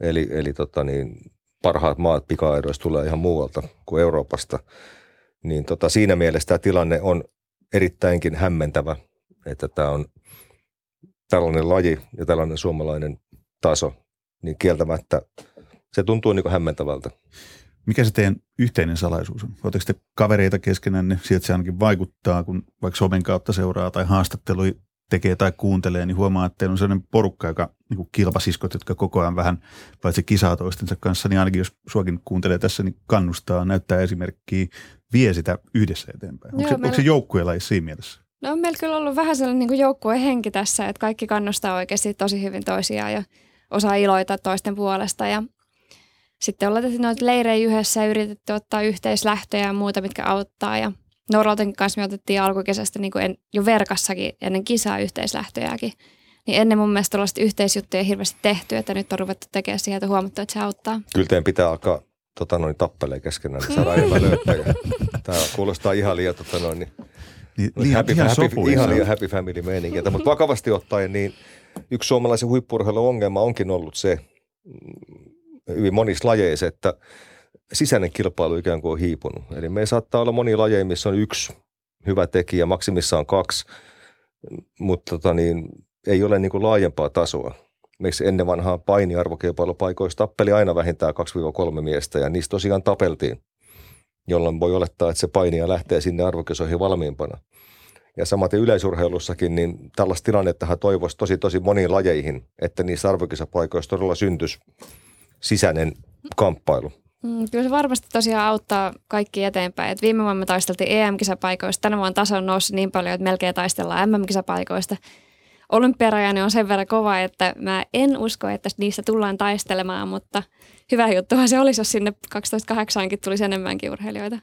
Eli, eli tota niin, parhaat maat pikaedoista tulee ihan muualta kuin Euroopasta. Niin tota, siinä mielessä tämä tilanne on erittäinkin hämmentävä, että tämä on tällainen laji ja tällainen suomalainen taso, niin kieltämättä se tuntuu niin kuin hämmentävältä. Mikä se teidän yhteinen salaisuus on? Oletteko te kavereita keskenään, sieltä se ainakin vaikuttaa, kun vaikka somen kautta seuraa tai haastattelui tekee tai kuuntelee, niin huomaa, että teillä on sellainen porukka, joka niin kuin kilpasiskot, jotka koko ajan vähän paitsi kisaa toistensa kanssa, niin ainakin jos suakin kuuntelee tässä, niin kannustaa, näyttää esimerkkiä, vie sitä yhdessä eteenpäin. Joo, onko, se, meillä... onko se joukkueella siinä mielessä? No on meillä kyllä ollut vähän sellainen niin joukkuehenki tässä, että kaikki kannustaa oikeasti tosi hyvin toisiaan ja osaa iloita toisten puolesta ja sitten ollaan tehty noita leirejä yhdessä ja yritetty ottaa yhteislähtöjä ja muuta, mitkä auttaa ja Norralten kanssa me otettiin alkukesästä niin kuin en, jo verkassakin ennen kisaa yhteislähtöjäkin. Niin ennen mun mielestä tällaista yhteisjuttuja hirveästi tehty, että nyt on ruvettu tekemään siihen, että huomattu, että se auttaa. Kyllä teidän pitää alkaa tota noin, tappelee keskenään, niin saadaan enemmän löytäjä. <laughs> Tämä kuulostaa ihan liian, tota noin, niin, niin, liian, happy, ihan, happy, ihan liian happy family meininkiä. Mutta vakavasti ottaen, niin yksi suomalaisen huippurheilun ongelma onkin ollut se, mm, hyvin monissa lajeissa, että sisäinen kilpailu ikään kuin on hiipunut. Eli me saattaa olla moni lajeja, missä on yksi hyvä tekijä, maksimissaan kaksi, mutta tota niin, ei ole niin kuin laajempaa tasoa. Miksi ennen vanhaa painiarvokilpailupaikoissa tappeli aina vähintään 2-3 miestä ja niistä tosiaan tapeltiin, jolloin voi olettaa, että se painija lähtee sinne arvokisoihin valmiimpana. Ja samaten yleisurheilussakin, niin tällaista tilannettahan toivoisi tosi tosi moniin lajeihin, että niissä arvokisapaikoissa todella syntyisi sisäinen kamppailu. Mm, kyllä se varmasti tosiaan auttaa kaikki eteenpäin. Et viime vuonna me taisteltiin EM-kisapaikoista. Tänä vuonna taso on noussut niin paljon, että melkein taistellaan MM-kisapaikoista. Olympiarajani on sen verran kova, että mä en usko, että niistä tullaan taistelemaan, mutta hyvä juttuhan se olisi, jos sinne 12.8 tulisi enemmänkin urheilijoita.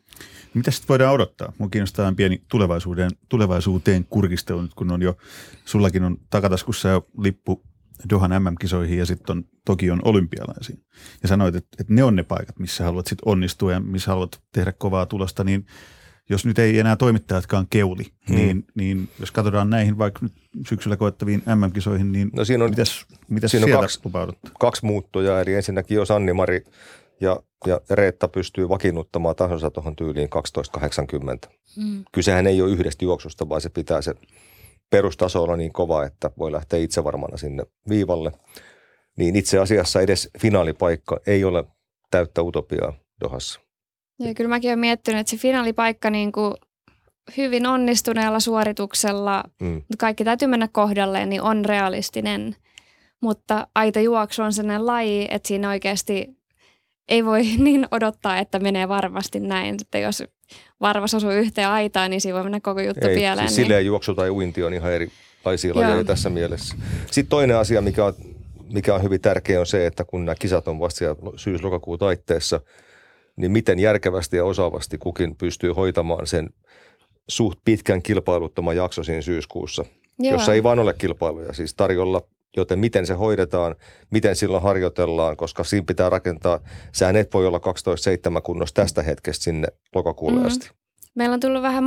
Mitä sitten voidaan odottaa? Mun kiinnostaa pieni tulevaisuuden, tulevaisuuteen kurkistelu kun on jo, sullakin on takataskussa jo lippu Dohan MM-kisoihin ja sitten on Tokion olympialaisiin. Ja sanoit, että, että ne on ne paikat, missä haluat sitten onnistua ja missä haluat tehdä kovaa tulosta, niin jos nyt ei enää toimittajatkaan keuli, hmm. niin, niin jos katsotaan näihin vaikka nyt syksyllä koettaviin MM-kisoihin, niin no siinä on, mitäs, mitäs siinä sieltä kaksi, lupaudut? Kaksi muuttujaa, eli ensinnäkin jos Anni-Mari ja, ja Reetta pystyy vakiinnuttamaan tasonsa tuohon tyyliin 12.80. Hmm. Kysehän ei ole yhdestä juoksusta, vaan se pitää se perustaso olla niin kova, että voi lähteä itse varmana sinne viivalle. Niin itse asiassa edes finaalipaikka ei ole täyttä utopiaa Dohassa. Ja kyllä mäkin olen miettinyt, että se finaalipaikka niin kuin hyvin onnistuneella suorituksella, mm. kaikki täytyy mennä kohdalleen, niin on realistinen. Mutta aita juoksu on sellainen laji, että siinä oikeasti ei voi <laughs> niin odottaa, että menee varmasti näin. Että jos varvas osuu yhteen aitaan, niin siinä voi mennä koko juttu ei, pieleen. Siis niin. Silleen juoksu tai uinti on ihan erilaisia lajeja tässä mielessä. Sitten toinen asia, mikä on, mikä on hyvin tärkeä, on se, että kun nämä kisat on vasta syys-lokakuun taitteessa, niin miten järkevästi ja osaavasti kukin pystyy hoitamaan sen suht pitkän kilpailuttoman jakso siinä syyskuussa, Joo. jossa ei vaan ole kilpailuja siis tarjolla joten miten se hoidetaan, miten silloin harjoitellaan, koska siinä pitää rakentaa, sehän et voi olla 12-7 kunnossa tästä hetkestä sinne lokakuulle mm. asti. Meillä on tullut vähän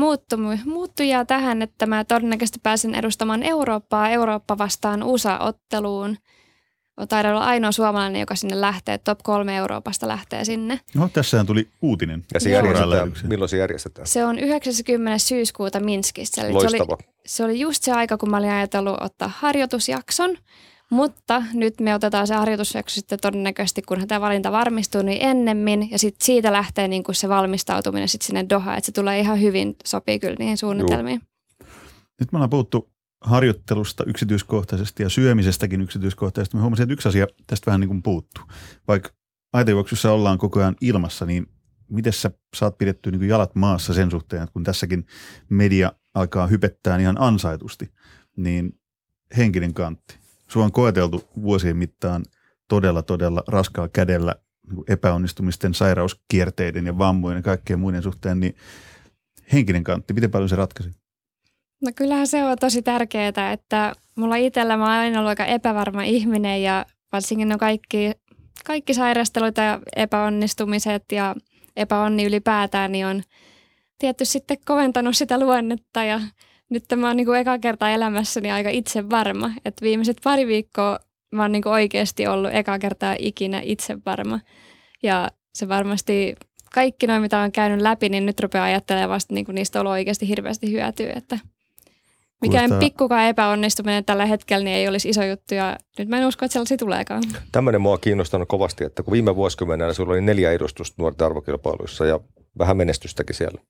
muuttujia tähän, että mä todennäköisesti pääsen edustamaan Eurooppaa Eurooppa vastaan USA-otteluun. Taidan olla ainoa suomalainen, joka sinne lähtee. Top kolme Euroopasta lähtee sinne. No, tässähän tuli uutinen. Ja se järjestetään. Milloin se järjestetään? Se on 90. syyskuuta Minskissä. Eli Loistava. Se oli, se oli just se aika, kun mä olin ajatellut ottaa harjoitusjakson. Mutta nyt me otetaan se harjoitusjakso sitten todennäköisesti, kun tämä valinta varmistuu, niin ennemmin. Ja sitten siitä lähtee niin kuin se valmistautuminen sitten sinne Dohaan, että se tulee ihan hyvin, sopii kyllä niihin suunnitelmiin. Juu. Nyt me ollaan puhuttu harjoittelusta yksityiskohtaisesti ja syömisestäkin yksityiskohtaisesti. Me huomasin, että yksi asia tästä vähän niin kuin puuttuu. Vaikka aitajuoksussa ollaan koko ajan ilmassa, niin miten sä saat pidetty niin kuin jalat maassa sen suhteen, että kun tässäkin media alkaa hypettää ihan ansaitusti, niin henkinen kantti. Sua on koeteltu vuosien mittaan todella, todella raskaalla kädellä epäonnistumisten, sairauskierteiden ja vammojen ja kaikkien muiden suhteen, niin henkinen kantti, miten paljon se ratkaisi? No kyllähän se on tosi tärkeää, että mulla itsellä mä oon aina ollut aika epävarma ihminen ja varsinkin no kaikki, kaikki sairastelut ja epäonnistumiset ja epäonni ylipäätään, niin on tietty sitten koventanut sitä luonnetta ja nyt tämä on niin kuin eka kerta elämässäni aika itse varma, että viimeiset pari viikkoa mä oon niin kuin oikeasti ollut eka kertaa ikinä itse varma ja se varmasti kaikki noin, mitä on käynyt läpi, niin nyt rupeaa ajattelemaan vasta niin kuin niistä on ollut oikeasti hirveästi hyötyä, että mikään Kuulostaa... pikkukaan epäonnistuminen tällä hetkellä niin ei olisi iso juttu ja nyt mä en usko, että sellaisia tuleekaan. Tämmöinen mua on kiinnostanut kovasti, että kun viime vuosikymmenellä sulla oli neljä edustusta nuorten arvokilpailuissa ja vähän menestystäkin siellä.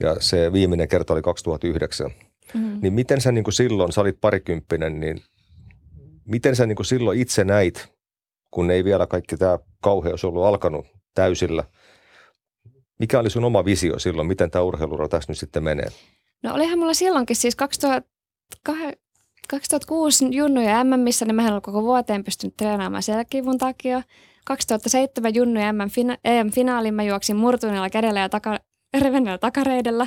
Ja se viimeinen kerta oli 2009. Mm-hmm. Niin miten sä niin kuin silloin, sä olit parikymppinen, niin miten sä niin kuin silloin itse näit, kun ei vielä kaikki tämä kauheus ollut alkanut täysillä – mikä oli sun oma visio silloin, miten tämä urheiluura tässä nyt sitten menee? No olihan mulla silloinkin siis 2006 Junnu ja MM, missä niin mehän koko vuoteen pystynyt treenaamaan selkäkivun takia. 2007 Junnu ja EM-finaalin mä juoksin murtuneella kädellä ja taka, revenneellä takareidellä.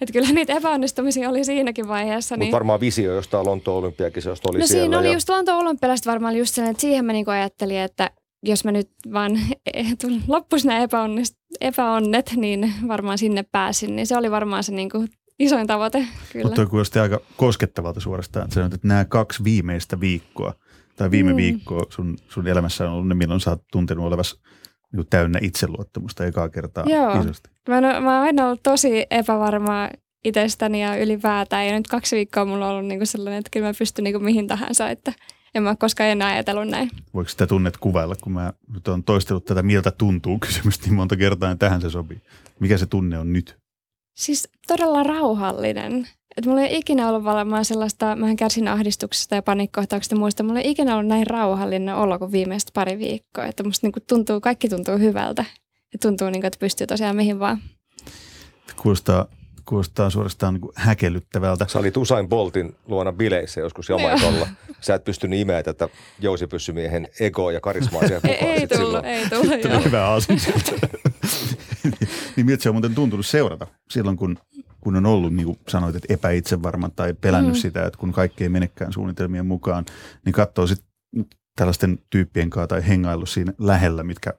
Että kyllä niitä epäonnistumisia oli siinäkin vaiheessa. Mutta niin... varmaan visio jostain Lontoon olympiakisoista oli no siellä. No siinä oli ja... just Lontoon olympialaista varmaan just sen, että siihen mä niinku ajattelin, että jos mä nyt vaan <laughs> loppuisi nämä epäonnist, epäonnet, niin varmaan sinne pääsin. Niin se oli varmaan se niin kuin isoin tavoite, kyllä. Mutta kuulosti aika koskettavalta suorastaan, että, että nämä kaksi viimeistä viikkoa tai viime mm. viikkoa sun, sun elämässä on ollut ne, milloin sä oot tuntenut olevas niin täynnä itseluottamusta ekaa kertaa Joo. isosti. Mä, no, mä oon aina ollut tosi epävarma itsestäni ja ylipäätään. Ja nyt kaksi viikkoa mulla on ollut niin kuin sellainen, että kyllä mä pystyn niin kuin mihin tahansa. Että en mä koskaan enää ajatellut näin. Voiko sitä tunnet kuvailla, kun mä nyt olen toistellut tätä miltä tuntuu kysymystä niin monta kertaa, niin tähän se sopii. Mikä se tunne on nyt? Siis todella rauhallinen. Et mulla ei ikinä ollut varmaan sellaista, mä kärsin ahdistuksesta ja panikkohtauksesta muista, mulla ei ikinä ollut näin rauhallinen olo kuin viimeiset pari viikkoa. Että musta niinku tuntuu, kaikki tuntuu hyvältä. Ja tuntuu, niinku, että pystyy tosiaan mihin vaan. Kuulostaa kuulostaa suorastaan niin häkellyttävältä. Sä olit Usain Boltin luona bileissä joskus Jamaikalla. Sä et pystynyt imeä tätä jousipyssymiehen egoa ja karismaa siellä <laughs> ei, ei tullut, silloin. ei tullut. Hyvä asia <laughs> niin miltä se on muuten tuntunut seurata silloin, kun, kun on ollut, niin kuin sanoit, että epäitsevarma tai pelännyt mm. sitä, että kun kaikki ei menekään suunnitelmien mukaan, niin katsoo sitten tällaisten tyyppien kanssa tai hengailu siinä lähellä, mitkä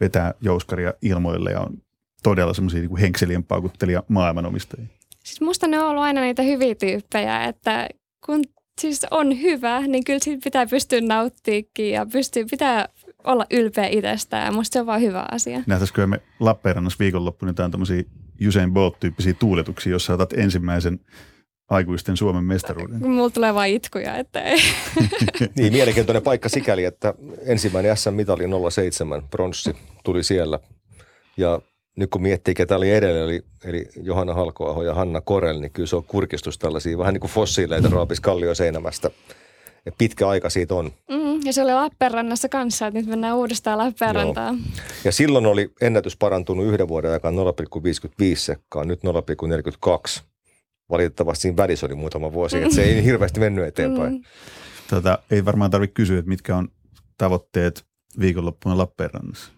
vetää jouskaria ilmoille ja on todella semmoisia niin henkselien paukuttelija maailmanomistajia. Siis musta ne on ollut aina niitä hyviä tyyppejä, että kun siis on hyvä, niin kyllä siitä pitää pystyä nauttiikin ja pystyy, pitää olla ylpeä itsestään. Ja musta se on vaan hyvä asia. Nähtäisikö me Lappeenrannassa viikonloppuna jotain tämmöisiä Usain Bolt-tyyppisiä tuuletuksia, jossa otat ensimmäisen aikuisten Suomen mestaruuden? Mulla tulee vain itkuja, että ei. <laughs> niin, mielenkiintoinen paikka sikäli, että ensimmäinen SM-mitali 07 pronssi tuli siellä. Ja nyt kun miettii, ketä oli edellä, eli, eli Johanna Halkoaho ja Hanna Korel, niin kyllä se on kurkistus tällaisia vähän niin kuin fossiileita raapis kallio seinämästä. Et pitkä aika siitä on. Mm, ja se oli Lappeenrannassa kanssa, että nyt mennään uudestaan Lappeenrantaan. Joo. Ja silloin oli ennätys parantunut yhden vuoden aikaan 0,55 sekkaan, nyt 0,42. Valitettavasti siinä välissä oli muutama vuosi, mm. että se ei hirveästi mennyt eteenpäin. Mm. Tota, ei varmaan tarvitse kysyä, että mitkä on tavoitteet viikonloppuna Lappeenrannassa.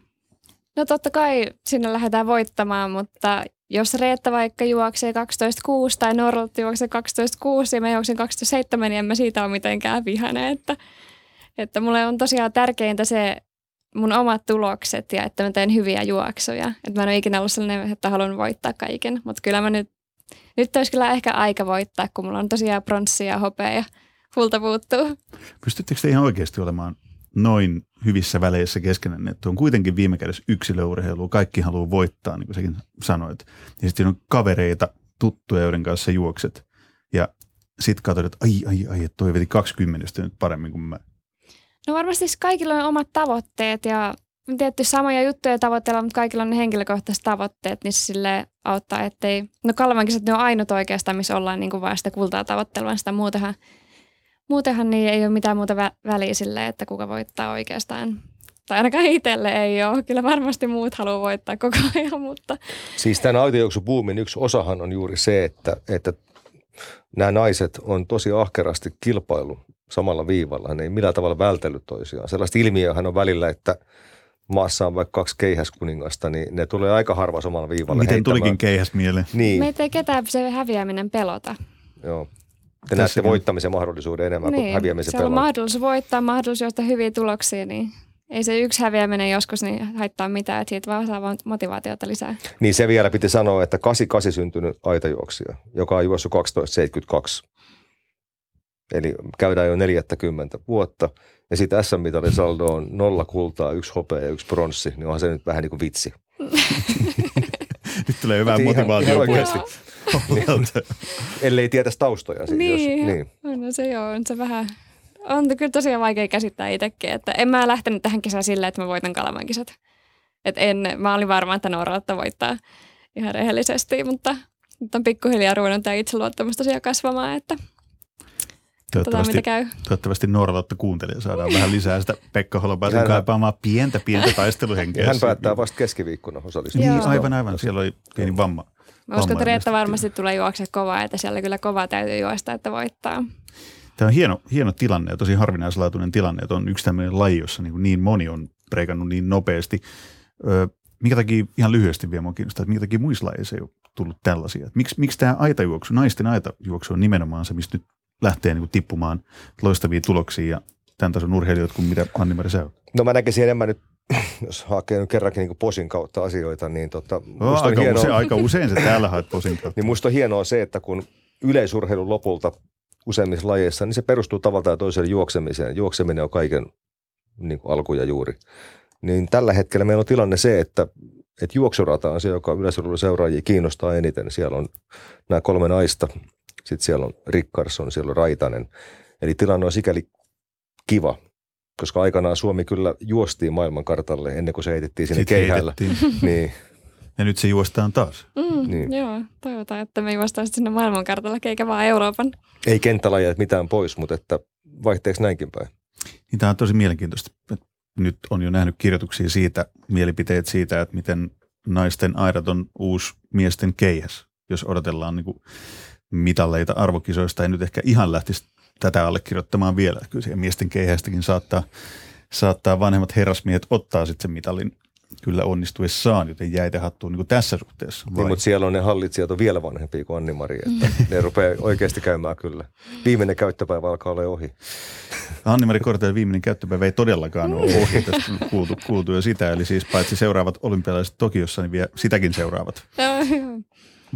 No totta kai sinne lähdetään voittamaan, mutta jos Reetta vaikka juoksee 12.6 tai Norralti juoksee 12.6 ja mä juoksen 12.7, niin en mä siitä ole mitenkään vihane. Että, että mulle on tosiaan tärkeintä se mun omat tulokset ja että mä teen hyviä juoksuja. Että mä en ole ikinä ollut sellainen, että haluan voittaa kaiken, mutta kyllä mä nyt, nyt olisi kyllä ehkä aika voittaa, kun mulla on tosiaan pronssia hopea ja kulta puuttuu. Pystyttekö te ihan oikeasti olemaan noin hyvissä väleissä keskenään, että on kuitenkin viime kädessä yksilöurheilu, kaikki haluaa voittaa, niin kuin säkin sanoit. Ja sitten on kavereita, tuttuja, joiden kanssa juokset. Ja sitten katsoit, että ai, ai, ai, että toi veti 20 nyt paremmin kuin mä. No varmasti siis kaikilla on omat tavoitteet ja tietty samoja juttuja tavoitteilla, mutta kaikilla on ne henkilökohtaiset tavoitteet, niin sille auttaa, ettei, no Kalvankin, että ne on ainut oikeastaan, missä ollaan niin kuin vaan sitä kultaa tavoittelua, sitä muutenhan muutenhan niin ei ole mitään muuta vä- väliä sille, että kuka voittaa oikeastaan. Tai ainakaan itselle ei ole. Kyllä varmasti muut haluaa voittaa koko <laughs> ajan, mutta... Siis tämän audiojuoksubuumin yksi osahan on juuri se, että, että nämä naiset on tosi ahkerasti kilpailu samalla viivalla. Ne ei millään tavalla vältellyt toisiaan. Sellaista ilmiöhän on välillä, että maassa on vaikka kaksi keihäskuningasta, niin ne tulee aika harva samalla viivalla Miten heittämään. tulikin keihäs mieleen? Niin. Meitä ei ketään se häviäminen pelota. joo. Te näette voittamisen mahdollisuuden enemmän niin, kuin häviämisen pelon. on mahdollisuus voittaa, mahdollisuus johtaa hyviä tuloksia, niin ei se yksi häviäminen joskus niin haittaa mitään, että siitä vaan saa motivaatiota lisää. Niin se vielä piti sanoa, että 88 syntynyt aitajuoksija, joka on juossut 1272. Eli käydään jo 40 vuotta. Ja sitten SM-mitalin saldo on nolla kultaa, yksi hopea ja yksi pronssi. Niin onhan se nyt vähän niin kuin vitsi. <laughs> nyt tulee hyvää motivaatio puheesti. <laughs> Ellei tietäisi taustoja. Siis, niin, jos, niin. on se joo, on se vähän on kyllä tosiaan vaikea käsittää itsekin, että en mä lähtenyt tähän kisaan sillä, että mä voitan Kalaman kisat. Et en, mä olin varma, että Norralta voittaa ihan rehellisesti, mutta nyt on pikkuhiljaa ruvennut tämä itseluottamus tosiaan kasvamaan, että Toivottavasti, mitä käy. toivottavasti Norralta kuuntelee saadaan vähän lisää sitä Pekka Holopaisen hän, kaipaamaan pientä, pientä taisteluhenkeä. Hän päättää vasta keskiviikkona osallistua. Niin, aivan, aivan. Siellä oli pieni vamma. Mä uskon, että Reetta varmasti tulee juokse kovaa, että siellä kyllä kovaa täytyy juosta, että voittaa. Tämä on hieno, hieno tilanne ja tosi harvinaislaatuinen tilanne, että on yksi tämmöinen laji, jossa niin, niin moni on preikannut niin nopeasti. Öö, minkä takia, ihan lyhyesti vielä minua kiinnostaa, että minkä takia muissa lajeissa ei ole tullut tällaisia. Että miksi, miksi tämä aitajuoksu, naisten aitajuoksu on nimenomaan se, mistä nyt lähtee niin kuin tippumaan loistavia tuloksia ja tämän tason urheilijat kuin mitä Anni-Mari sä No mä näkisin enemmän nyt <laughs> jos hakee nyt kerrankin niin posin kautta asioita, niin tota, no, aika, hienoa, <laughs> usein, aika usein se täällä haet posin kautta. niin musta on hienoa se, että kun yleisurheilun lopulta useimmissa lajeissa, niin se perustuu tavallaan tai toiselle juoksemiseen. Juokseminen on kaiken niin kuin alku ja juuri. Niin tällä hetkellä meillä on tilanne se, että, että juoksurata on se, joka yleisurheilun seuraajia kiinnostaa eniten. Siellä on nämä kolme naista, sitten siellä on Rikkarsson, siellä on Raitanen. Eli tilanne on sikäli kiva, koska aikanaan Suomi kyllä juostiin maailmankartalle ennen kuin se heitettiin sinne Sitten keihällä. <laughs> niin, ja nyt se juostaan taas. Mm, niin. Joo, toivotaan, että me juostaan sinne maailmankartalle, eikä vaan Euroopan. Ei kenttälajeet mitään pois, mutta että vaihteeksi näinkin päin. Niin tämä on tosi mielenkiintoista. Nyt on jo nähnyt kirjoituksia siitä, mielipiteet siitä, että miten naisten aidat on uusi miesten keihäs, jos odotellaan niin mitalleita arvokisoista. En nyt ehkä ihan lähtisi tätä allekirjoittamaan vielä. Kyllä siihen miesten keihästäkin saattaa, saattaa vanhemmat herrasmiehet ottaa sitten sen mitalin kyllä onnistuessaan, joten jäitä hattuun niin tässä suhteessa. Niin, mutta siellä on ne hallitsijat on vielä vanhempia kuin Anni-Mari, että ne rupeaa oikeasti käymään kyllä. Viimeinen käyttöpäivä alkaa olla ohi. Anni-Mari Korteen viimeinen käyttöpäivä ei todellakaan ole ohi, tästä kuultu, kuultu jo sitä. Eli siis paitsi seuraavat olympialaiset Tokiossa, niin vielä sitäkin seuraavat.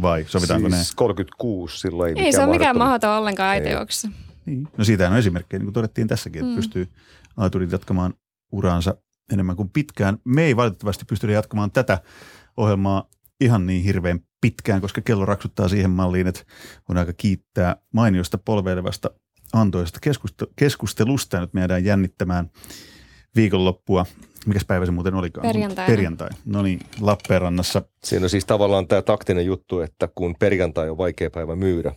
Vai sovitaanko siis ne? 36 silloin ei, ei se ole mikään mahdoton ollenkaan aiteoksessa. Niin. No siitä on esimerkkejä, niin kuin todettiin tässäkin, että mm. pystyy aiturit jatkamaan uraansa enemmän kuin pitkään. Me ei valitettavasti pysty jatkamaan tätä ohjelmaa ihan niin hirveän pitkään, koska kello raksuttaa siihen malliin, että on aika kiittää mainiosta polveilevasta antoisesta keskustelusta. Nyt meidän jännittämään viikonloppua. Mikäs päivä se muuten olikaan? Perjantai. Perjantai. No niin, Lappeenrannassa. Siinä on siis tavallaan tämä taktinen juttu, että kun perjantai on vaikea päivä myydä,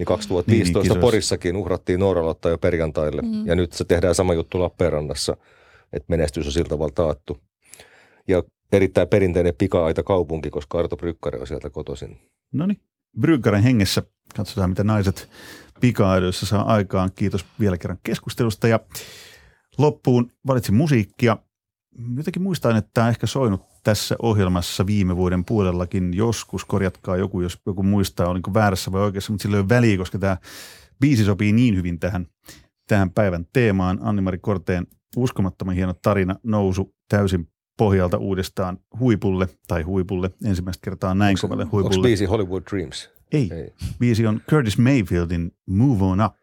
niin 2015 niin, niin, Porissakin uhrattiin Nooralotta jo perjantaille. Mm. Ja nyt se tehdään sama juttu Lappeenrannassa – että menestys on sillä tavalla taattu. Ja erittäin perinteinen pika-aita kaupunki, koska Arto Brykkari on sieltä kotoisin. No niin, Brykkaren hengessä katsotaan, mitä naiset pika-aidoissa saa aikaan. Kiitos vielä kerran keskustelusta ja loppuun valitsin musiikkia. Jotenkin muistan, että tämä on ehkä soinut tässä ohjelmassa viime vuoden puolellakin joskus. Korjatkaa joku, jos joku muistaa, olinko väärässä vai oikeassa, mutta sillä ei ole väliä, koska tämä biisi sopii niin hyvin tähän, tähän päivän teemaan. Anni-Mari Korteen uskomattoman hieno tarina nousu täysin pohjalta uudestaan huipulle, tai huipulle, ensimmäistä kertaa näin onko, kovalle huipulle. Onko biisi Hollywood Dreams? Ei. Ei. Biisi on Curtis Mayfieldin Move On Up.